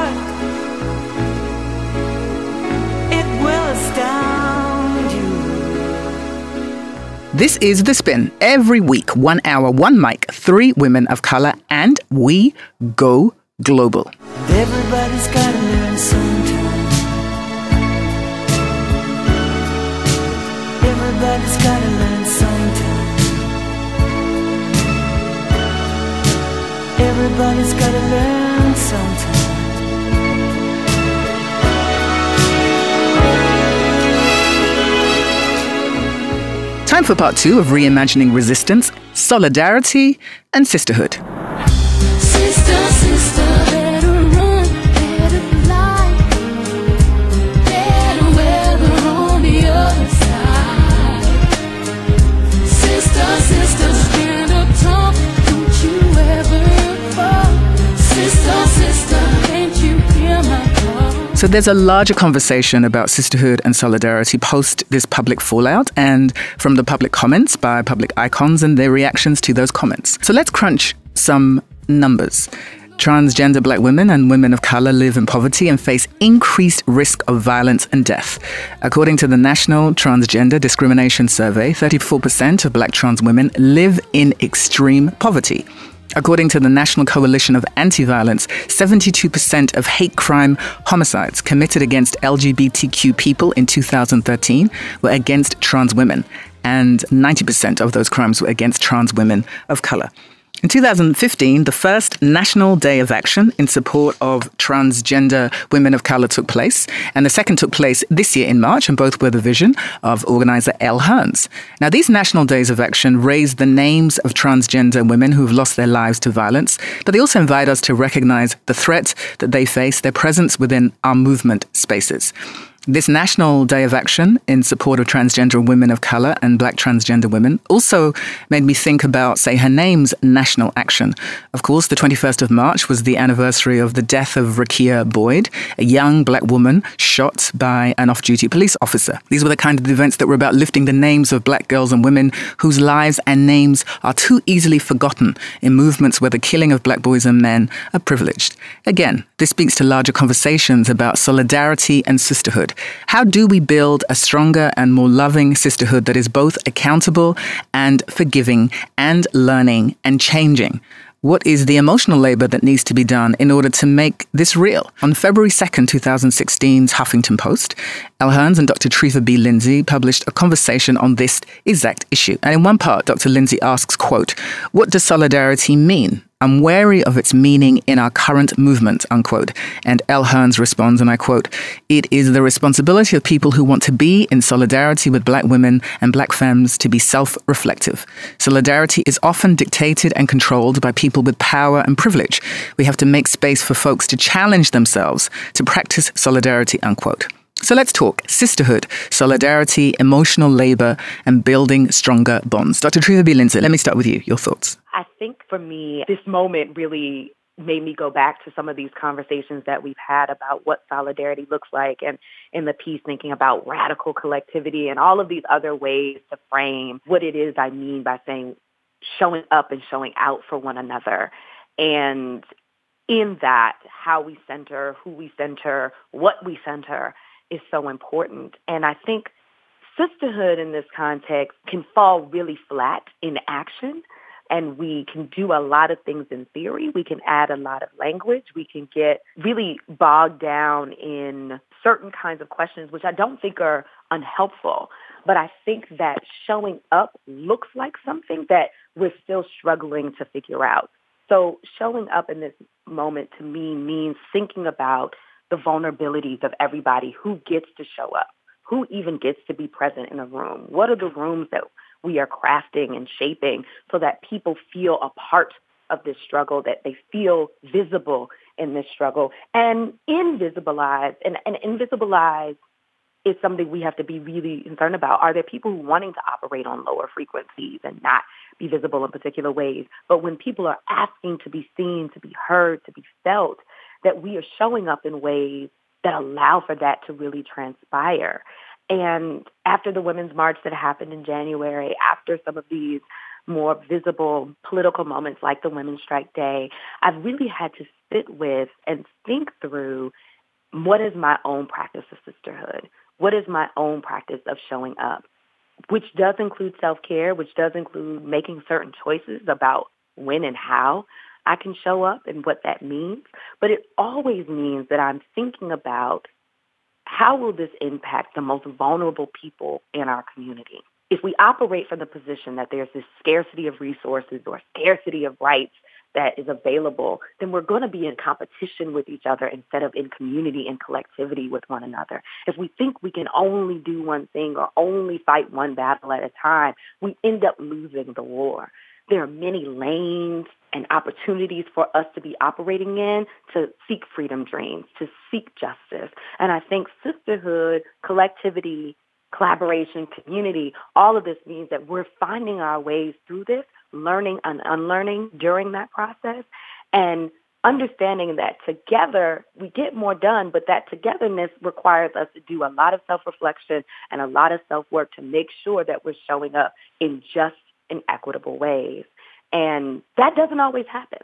This is The Spin. Every week, one hour, one mic, three women of color, and we go global. Everybody's gotta learn sometime. Everybody's gotta learn sometime. Everybody's gotta learn Time for part two of reimagining resistance, solidarity, and sisterhood. Sister, So there's a larger conversation about sisterhood and solidarity post this public fallout and from the public comments by public icons and their reactions to those comments. So let's crunch some numbers. Transgender black women and women of color live in poverty and face increased risk of violence and death. According to the National Transgender Discrimination Survey, 34% of black trans women live in extreme poverty. According to the National Coalition of Anti Violence, 72% of hate crime homicides committed against LGBTQ people in 2013 were against trans women, and 90% of those crimes were against trans women of color. In 2015, the first National Day of Action in support of transgender women of color took place, and the second took place this year in March, and both were the vision of organizer Elle Hearns. Now, these National Days of Action raise the names of transgender women who've lost their lives to violence, but they also invite us to recognize the threat that they face, their presence within our movement spaces. This National Day of Action in support of transgender women of color and black transgender women also made me think about Say Her Name's national action. Of course, the 21st of March was the anniversary of the death of Rekia Boyd, a young black woman shot by an off duty police officer. These were the kind of events that were about lifting the names of black girls and women whose lives and names are too easily forgotten in movements where the killing of black boys and men are privileged. Again, this speaks to larger conversations about solidarity and sisterhood how do we build a stronger and more loving sisterhood that is both accountable and forgiving and learning and changing? What is the emotional labor that needs to be done in order to make this real? On February 2nd, 2016's Huffington Post, Elle Hearns and Dr. Treva B. Lindsey published a conversation on this exact issue. And in one part, Dr. Lindsey asks, quote, what does solidarity mean? I'm wary of its meaning in our current movement, unquote. And Elle Hearns responds, and I quote, It is the responsibility of people who want to be in solidarity with black women and black femmes to be self reflective. Solidarity is often dictated and controlled by people with power and privilege. We have to make space for folks to challenge themselves to practice solidarity, unquote. So let's talk sisterhood, solidarity, emotional labor, and building stronger bonds. Dr. Treva B. Lindsey, let me start with you. Your thoughts. I think for me, this moment really made me go back to some of these conversations that we've had about what solidarity looks like and in the piece thinking about radical collectivity and all of these other ways to frame what it is I mean by saying showing up and showing out for one another. And in that, how we center, who we center, what we center is so important. And I think sisterhood in this context can fall really flat in action and we can do a lot of things in theory. We can add a lot of language. We can get really bogged down in certain kinds of questions, which I don't think are unhelpful. But I think that showing up looks like something that we're still struggling to figure out. So showing up in this moment to me means thinking about the vulnerabilities of everybody who gets to show up, who even gets to be present in a room. What are the rooms that we are crafting and shaping so that people feel a part of this struggle, that they feel visible in this struggle and invisibilized. And, and invisibilized is something we have to be really concerned about. Are there people wanting to operate on lower frequencies and not be visible in particular ways? But when people are asking to be seen, to be heard, to be felt, that we are showing up in ways that allow for that to really transpire. And after the Women's March that happened in January, after some of these more visible political moments like the Women's Strike Day, I've really had to sit with and think through what is my own practice of sisterhood? What is my own practice of showing up? Which does include self-care, which does include making certain choices about when and how I can show up and what that means. But it always means that I'm thinking about how will this impact the most vulnerable people in our community? If we operate from the position that there's this scarcity of resources or scarcity of rights that is available, then we're going to be in competition with each other instead of in community and collectivity with one another. If we think we can only do one thing or only fight one battle at a time, we end up losing the war. There are many lanes and opportunities for us to be operating in to seek freedom dreams, to seek justice. And I think sisterhood, collectivity, collaboration, community, all of this means that we're finding our ways through this, learning and unlearning during that process, and understanding that together we get more done, but that togetherness requires us to do a lot of self-reflection and a lot of self-work to make sure that we're showing up in just and equitable ways. And that doesn't always happen.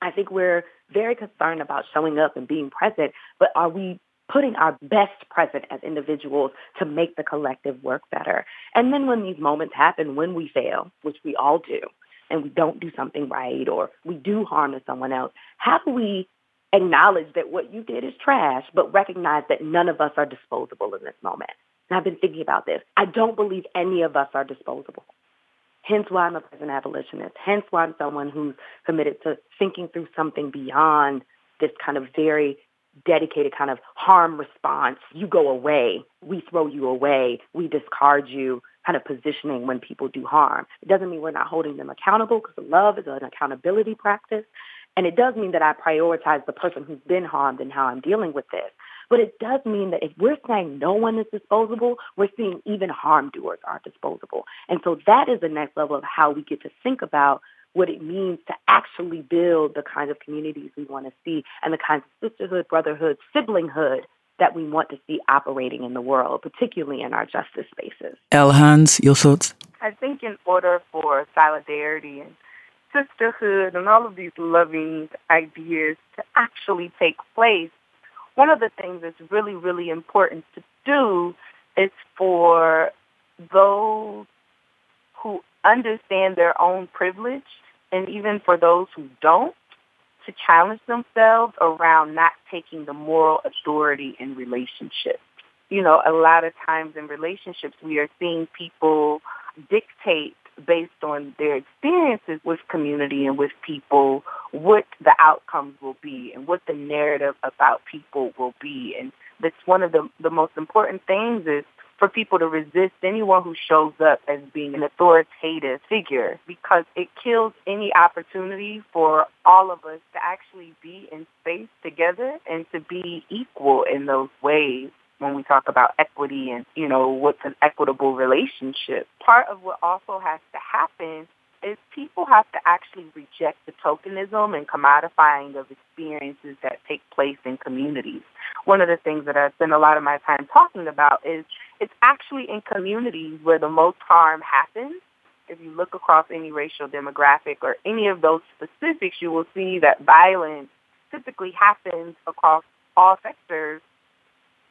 I think we're very concerned about showing up and being present, but are we putting our best present as individuals to make the collective work better? And then when these moments happen, when we fail, which we all do, and we don't do something right or we do harm to someone else, how do we acknowledge that what you did is trash, but recognize that none of us are disposable in this moment? And I've been thinking about this. I don't believe any of us are disposable. Hence why I'm a prison abolitionist. Hence why I'm someone who's committed to thinking through something beyond this kind of very dedicated kind of harm response. You go away. We throw you away. We discard you kind of positioning when people do harm. It doesn't mean we're not holding them accountable because love is an accountability practice. And it does mean that I prioritize the person who's been harmed and how I'm dealing with this. But it does mean that if we're saying no one is disposable, we're seeing even harm doers aren't disposable. And so that is the next level of how we get to think about what it means to actually build the kinds of communities we want to see and the kinds of sisterhood, brotherhood, siblinghood that we want to see operating in the world, particularly in our justice spaces. Elle Hearns, your thoughts? I think in order for solidarity and sisterhood and all of these loving ideas to actually take place, one of the things that's really, really important to do is for those who understand their own privilege and even for those who don't to challenge themselves around not taking the moral authority in relationships. You know, a lot of times in relationships we are seeing people dictate based on their experiences with community and with people what the outcomes will be and what the narrative about people will be. And that's one of the, the most important things is for people to resist anyone who shows up as being an authoritative figure because it kills any opportunity for all of us to actually be in space together and to be equal in those ways. When we talk about equity and, you know, what's an equitable relationship. Part of what also has to happen is people have to actually reject the tokenism and commodifying of experiences that take place in communities. One of the things that I spend a lot of my time talking about is it's actually in communities where the most harm happens. If you look across any racial demographic or any of those specifics, you will see that violence typically happens across all sectors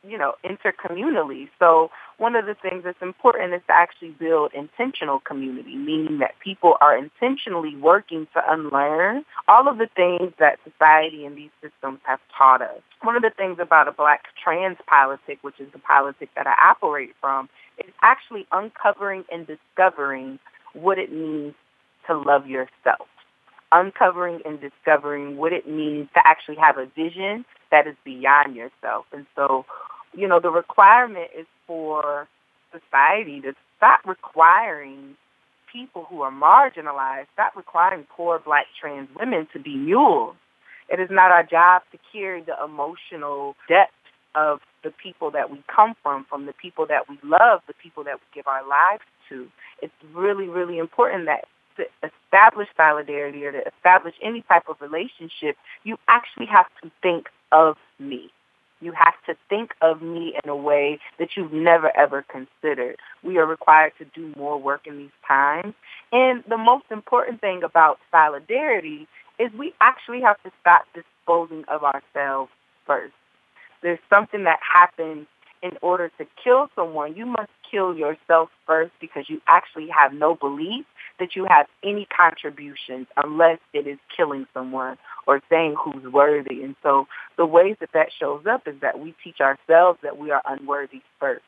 you know, intercommunally. So one of the things that's important is to actually build intentional community, meaning that people are intentionally working to unlearn all of the things that society and these systems have taught us. One of the things about a black trans politic, which is the politic that I operate from, is actually uncovering and discovering what it means to love yourself. Uncovering and discovering what it means to actually have a vision that is beyond yourself. And so you know, the requirement is for society to stop requiring people who are marginalized, stop requiring poor black trans women to be mules. It is not our job to carry the emotional depth of the people that we come from, from the people that we love, the people that we give our lives to. It's really, really important that to establish solidarity or to establish any type of relationship, you actually have to think of me. You have to think of me in a way that you've never ever considered. We are required to do more work in these times. And the most important thing about solidarity is we actually have to stop disposing of ourselves first. There's something that happens in order to kill someone. You must kill yourself first because you actually have no belief that you have any contributions unless it is killing someone or saying who's worthy. And so the ways that that shows up is that we teach ourselves that we are unworthy first.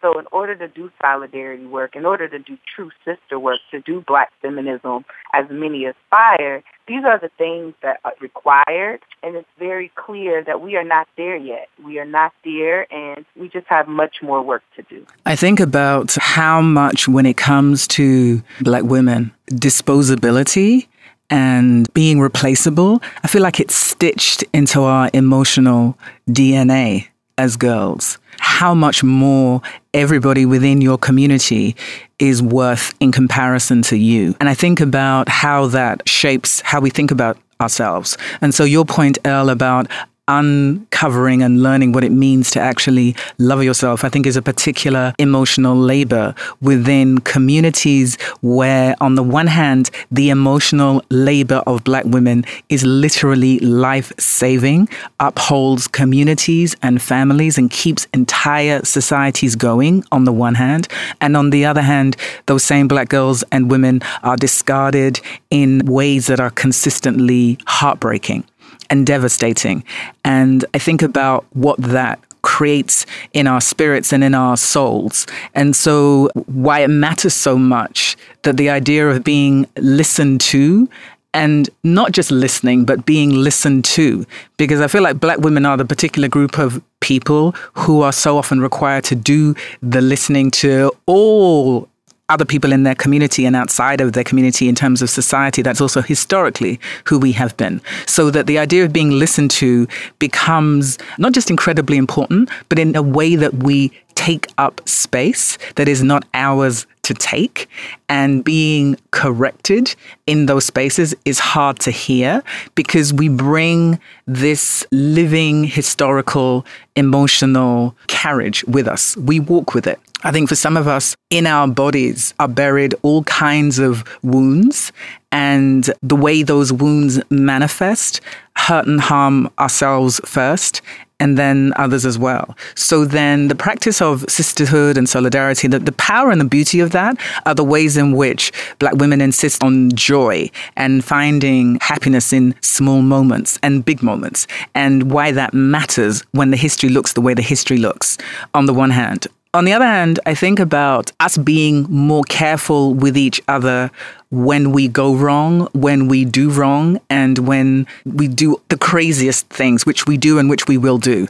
So in order to do solidarity work, in order to do true sister work, to do black feminism as many aspire, these are the things that are required. And it's very clear that we are not there yet. We are not there and we just have much more work to do. I think about how much when it comes to black women, disposability and being replaceable, I feel like it's stitched into our emotional DNA as girls how much more everybody within your community is worth in comparison to you. And I think about how that shapes how we think about ourselves. And so your point, Elle, about uncovering and learning what it means to actually love yourself, I think is a particular emotional labor within communities where, on the one hand, the emotional labor of Black women is literally life saving, upholds communities and families, and keeps entire societies going, on the one hand. And on the other hand, those same Black girls and women are discarded in ways that are consistently heartbreaking and devastating. And I think about what that creates in our spirits and in our souls. And so, why it matters so much that the idea of being listened to and not just listening, but being listened to. Because I feel like black women are the particular group of people who are so often required to do the listening to all other people in their community and outside of their community in terms of society. That's also historically who we have been. So that the idea of being listened to becomes not just incredibly important, but in a way that we take up space that is not ours to take and being corrected in those spaces is hard to hear because we bring this living historical emotional carriage with us we walk with it i think for some of us in our bodies are buried all kinds of wounds and the way those wounds manifest hurt and harm ourselves first and then others as well. So then the practice of sisterhood and solidarity, the, the power and the beauty of that are the ways in which black women insist on joy and finding happiness in small moments and big moments and why that matters when the history looks the way the history looks on the one hand. On the other hand, I think about us being more careful with each other when we go wrong, when we do wrong, and when we do the craziest things, which we do and which we will do.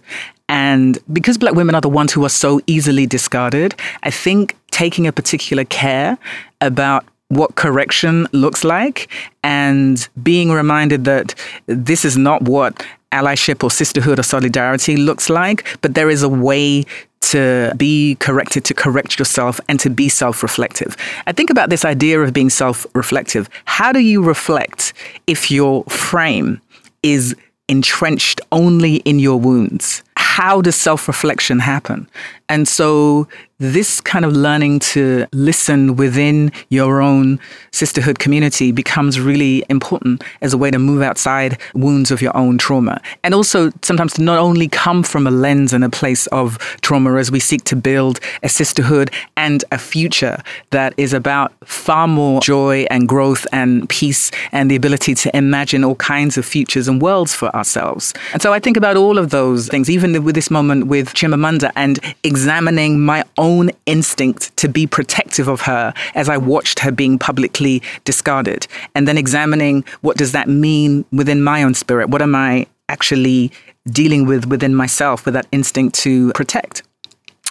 And because black women are the ones who are so easily discarded, I think taking a particular care about what correction looks like and being reminded that this is not what allyship or sisterhood or solidarity looks like, but there is a way to be corrected, to correct yourself, and to be self reflective. I think about this idea of being self reflective. How do you reflect if your frame is entrenched only in your wounds? How does self reflection happen? And so this kind of learning to listen within your own sisterhood community becomes really important as a way to move outside wounds of your own trauma. And also sometimes to not only come from a lens and a place of trauma as we seek to build a sisterhood and a future that is about far more joy and growth and peace and the ability to imagine all kinds of futures and worlds for ourselves. And so I think about all of those things, even with this moment with Chimamanda and examining my own instinct to be protective of her as I watched her being publicly discarded. And then examining what does that mean within my own spirit? What am I actually dealing with within myself with that instinct to protect?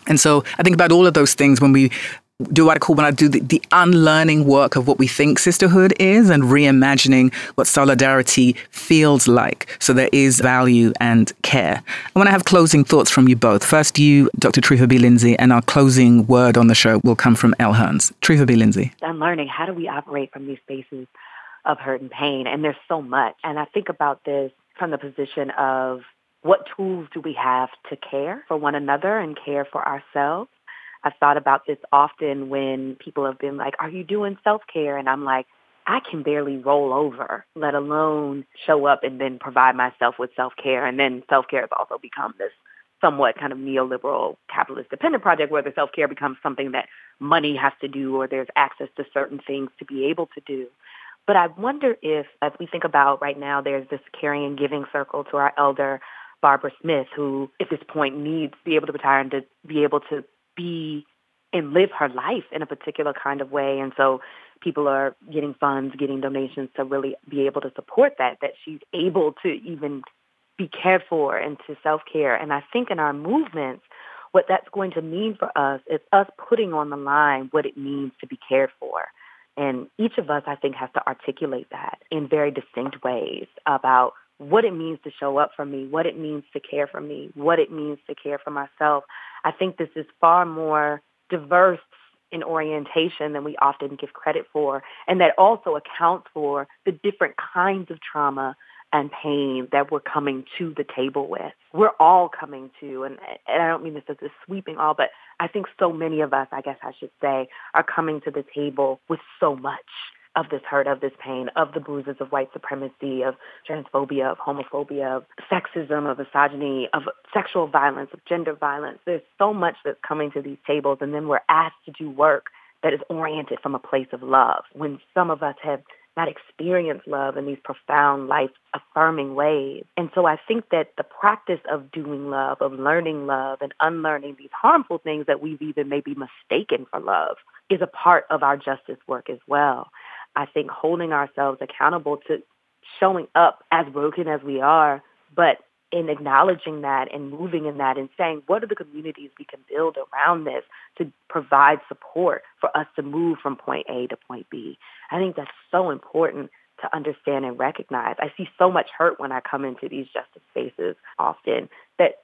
And so I think about all of those things when we do what I call when I do the, the, unlearning work of what we think sisterhood is and reimagining what solidarity feels like. So there is value and care. I want to have closing thoughts from you both. First, you, Dr. Treva B. Lindsey, and our closing word on the show will come from Elle Hearns. Treva B. Lindsey. Unlearning. How do we operate from these spaces of hurt and pain? And there's so much. And I think about this from the position of what tools do we have to care for one another and care for ourselves? I've thought about this often when people have been like, are you doing self-care? And I'm like, I can barely roll over, let alone show up and then provide myself with self-care. And then self-care has also become this somewhat kind of neoliberal capitalist dependent project where the self-care becomes something that money has to do or there's access to certain things to be able to do. But I wonder if, as we think about right now, there's this caring and giving circle to our elder Barbara Smith, who at this point needs to be able to retire and to be able to be and live her life in a particular kind of way. And so people are getting funds, getting donations to really be able to support that, that she's able to even be cared for and to self-care. And I think in our movements, what that's going to mean for us is us putting on the line what it means to be cared for. And each of us, I think, has to articulate that in very distinct ways about what it means to show up for me, what it means to care for me, what it means to care for myself. I think this is far more diverse in orientation than we often give credit for, and that also accounts for the different kinds of trauma and pain that we're coming to the table with. We're all coming to, and, and I don't mean this as a sweeping all, but I think so many of us, I guess I should say, are coming to the table with so much of this hurt, of this pain, of the bruises of white supremacy, of transphobia, of homophobia, of sexism, of misogyny, of sexual violence, of gender violence. There's so much that's coming to these tables, and then we're asked to do work that is oriented from a place of love. When some of us have not experienced love in these profound, life-affirming ways. And so I think that the practice of doing love, of learning love and unlearning these harmful things that we've even maybe mistaken for love is a part of our justice work as well. I think holding ourselves accountable to showing up as broken as we are, but in acknowledging that and moving in that and saying, what are the communities we can build around this to provide support for us to move from point A to point B? I think that's so important to understand and recognize. I see so much hurt when I come into these justice spaces often that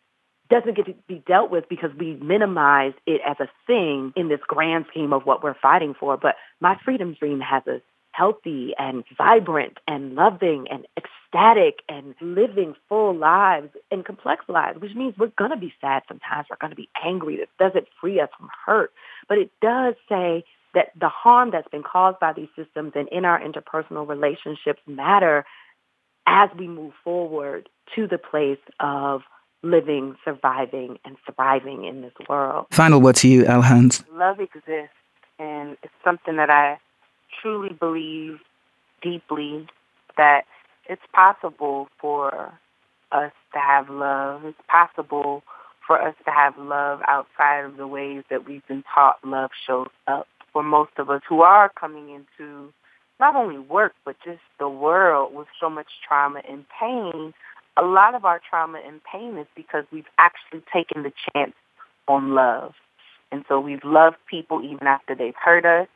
doesn't get to be dealt with because we minimize it as a thing in this grand scheme of what we're fighting for. But my freedom dream has a healthy and vibrant and loving and ecstatic and living full lives and complex lives, which means we're going to be sad sometimes. We're going to be angry. This doesn't free us from hurt. But it does say that the harm that's been caused by these systems and in our interpersonal relationships matter as we move forward to the place of living, surviving, and thriving in this world. Final word to you, Elle Hearns. Love exists, and it's something that I truly believe deeply that it's possible for us to have love. It's possible for us to have love outside of the ways that we've been taught love shows up. For most of us who are coming into not only work, but just the world with so much trauma and pain, a lot of our trauma and pain is because we've actually taken the chance on love. And so we've loved people even after they've hurt us.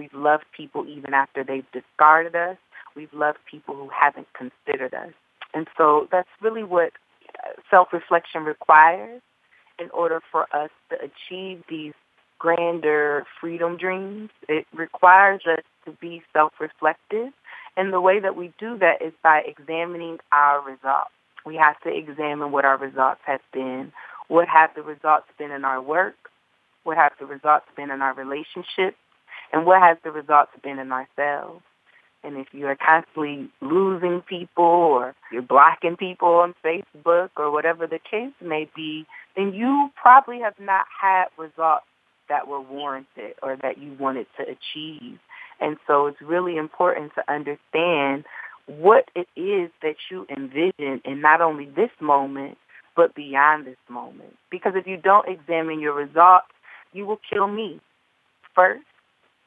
We've loved people even after they've discarded us. We've loved people who haven't considered us. And so that's really what uh, self-reflection requires in order for us to achieve these grander freedom dreams. It requires us to be self-reflective. And the way that we do that is by examining our results. We have to examine what our results have been. What have the results been in our work? What have the results been in our relationships? And what has the results been in ourselves? And if you are constantly losing people or you're blocking people on Facebook or whatever the case may be, then you probably have not had results that were warranted or that you wanted to achieve. And so it's really important to understand what it is that you envision in not only this moment, but beyond this moment. Because if you don't examine your results, you will kill me first,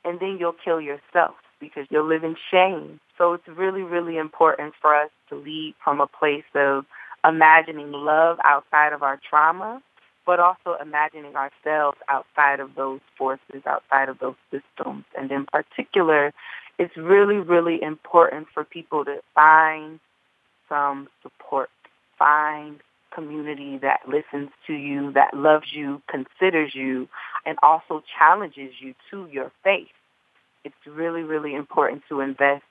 and then you'll kill yourself because you'll live in shame. So it's really, really important for us to lead from a place of imagining love outside of our trauma, but also imagining ourselves outside of those forces, outside of those systems. And in particular, it's really, really important for people to find some support, find community that listens to you, that loves you, considers you, and also challenges you to your faith. It's really, really important to invest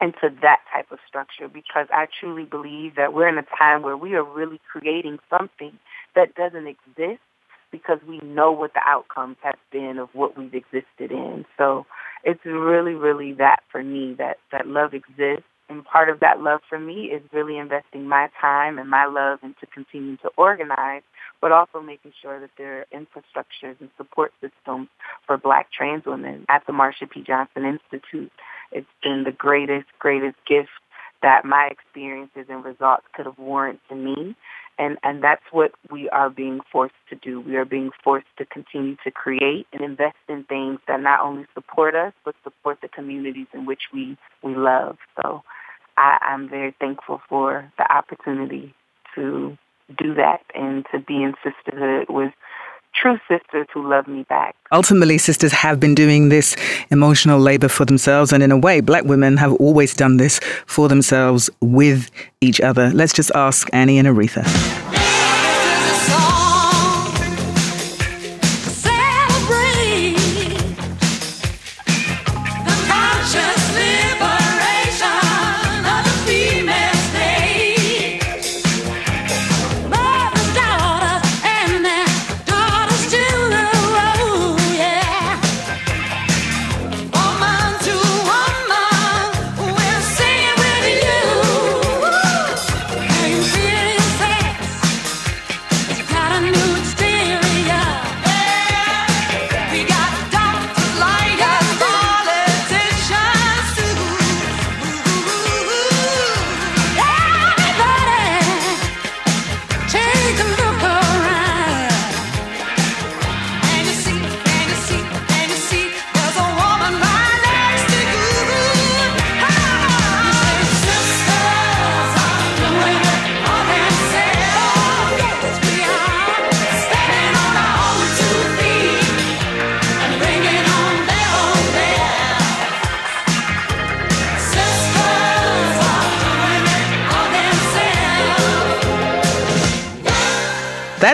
into that type of structure because I truly believe that we're in a time where we are really creating something that doesn't exist because we know what the outcomes have been of what we've existed in. So it's really, really that for me, that, that love exists. And part of that love for me is really investing my time and my love into continuing to organize, but also making sure that there are infrastructures and support systems for black trans women at the Marsha P. Johnson Institute. It's been the greatest, greatest gift that my experiences and results could have warranted to me. And, and that's what we are being forced to do. We are being forced to continue to create and invest in things that not only support us, but support the communities in which we, we love. So I, I'm very thankful for the opportunity to do that and to be in sisterhood with true sisters who love me back. Ultimately, sisters have been doing this emotional labor for themselves. And in a way, black women have always done this for themselves with each other. Let's just ask Annie and Aretha.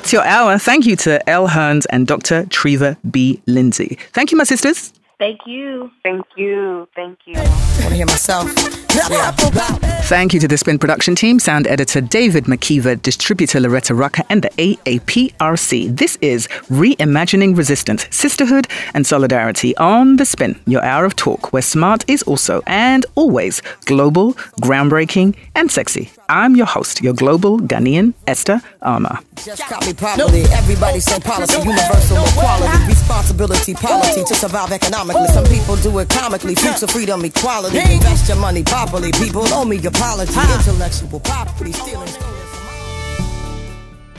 That's your hour. Thank you to Elle Hearns and Dr. Treva B. Lindsey. Thank you, my sisters. Thank you. Thank you. Thank you. I want to hear myself. Thank you to the Spin production team, sound editor David McKeever, distributor Loretta Rucker, and the AAPRC. This is Reimagining Resistance, Sisterhood, and Solidarity on The Spin, your hour of talk, where smart is also and always global, groundbreaking, and sexy. I'm your host, your global Ghanaian, Esther Armah. Just copy properly. Everybody say policy, universal equality, responsibility, polity to survive economically. Some people do it comically. Future freedom, equality. Invest your money properly. People owe me apology. Intellectual property, stealing.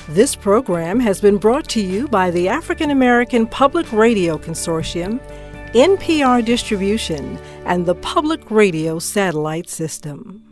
This program has been brought to you by the African American Public Radio Consortium, NPR Distribution, and the Public Radio Satellite System.